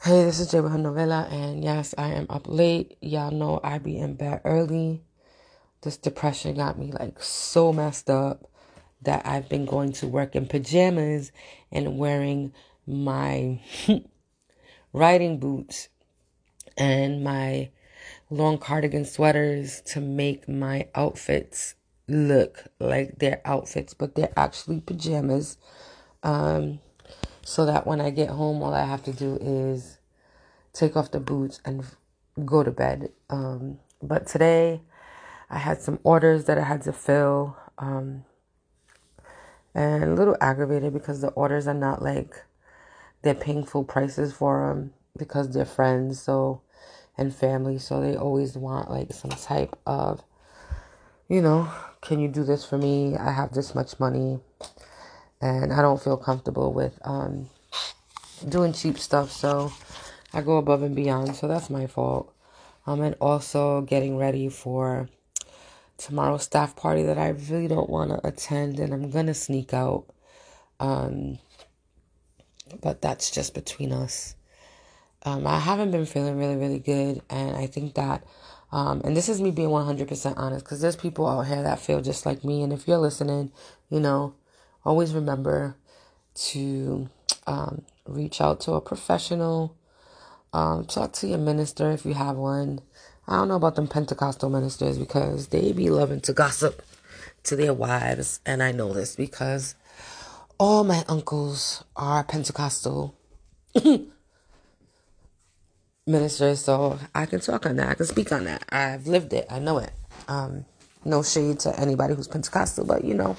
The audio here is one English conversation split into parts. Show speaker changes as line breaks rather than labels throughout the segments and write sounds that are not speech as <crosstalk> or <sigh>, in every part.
Hey, this is Jay with novella, and yes, I am up late. Y'all know I be in bed early. This depression got me like so messed up that I've been going to work in pajamas and wearing my <laughs> riding boots and my long cardigan sweaters to make my outfits look like they're outfits, but they're actually pajamas. Um, so that when I get home, all I have to do is take off the boots and go to bed. Um, but today, I had some orders that I had to fill, um, and a little aggravated because the orders are not like they're paying full prices for them because they're friends, so and family, so they always want like some type of, you know, can you do this for me? I have this much money and I don't feel comfortable with um, doing cheap stuff. So I go above and beyond. So that's my fault. Um, and also getting ready for tomorrow's staff party that I really don't want to attend, and I'm gonna sneak out. Um, but that's just between us. Um, I haven't been feeling really, really good, and I think that, um, and this is me being 100% honest, because there's people out here that feel just like me, and if you're listening, you know, always remember to um, reach out to a professional. Um, talk to your minister if you have one. I don't know about them Pentecostal ministers because they be loving to gossip to their wives, and I know this because all my uncles are Pentecostal <laughs> ministers, so I can talk on that. I can speak on that. I've lived it. I know it. Um, no shade to anybody who's Pentecostal, but you know,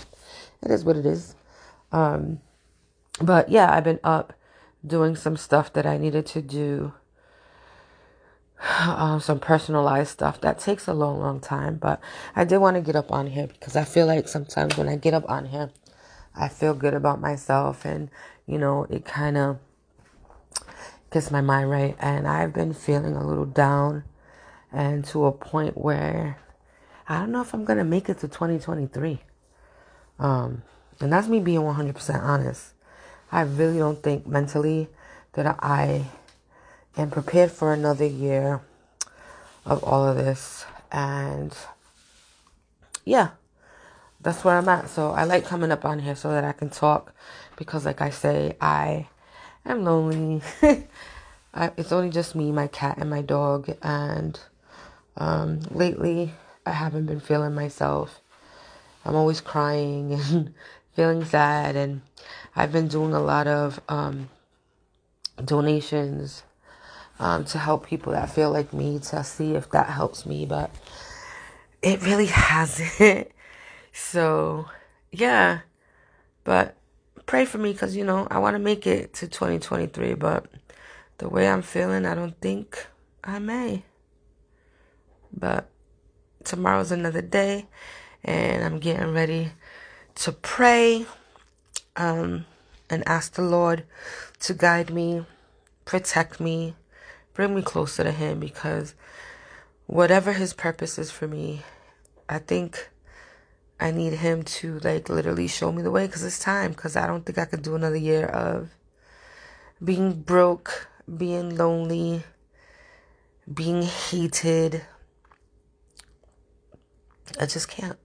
it is what it is. Um, but yeah, I've been up doing some stuff that I needed to do, <sighs> um, some personalized stuff that takes a long, long time. But I did want to get up on here because I feel like sometimes when I get up on here, I feel good about myself, and you know, it kind of gets my mind right. And I've been feeling a little down, and to a point where I don't know if I'm gonna make it to 2023. Um, and that's me being 100% honest. I really don't think mentally that I am prepared for another year of all of this. And yeah, that's where I'm at. So I like coming up on here so that I can talk because, like I say, I am lonely. <laughs> I, it's only just me, my cat, and my dog. And um, lately, I haven't been feeling myself. I'm always crying <laughs> and feeling sad, and I've been doing a lot of um, donations um, to help people that feel like me to see if that helps me, but it really <laughs> hasn't. so, yeah, but pray for me because you know I want to make it to 2023, but the way I'm feeling, I don't think I may. But tomorrow's another day, and I'm getting ready to pray um, and ask the Lord to guide me, protect me, bring me closer to Him because whatever His purpose is for me, I think I need Him to like literally show me the way because it's time because I don't think I could do another year of being broke, being lonely, being hated. I just can't.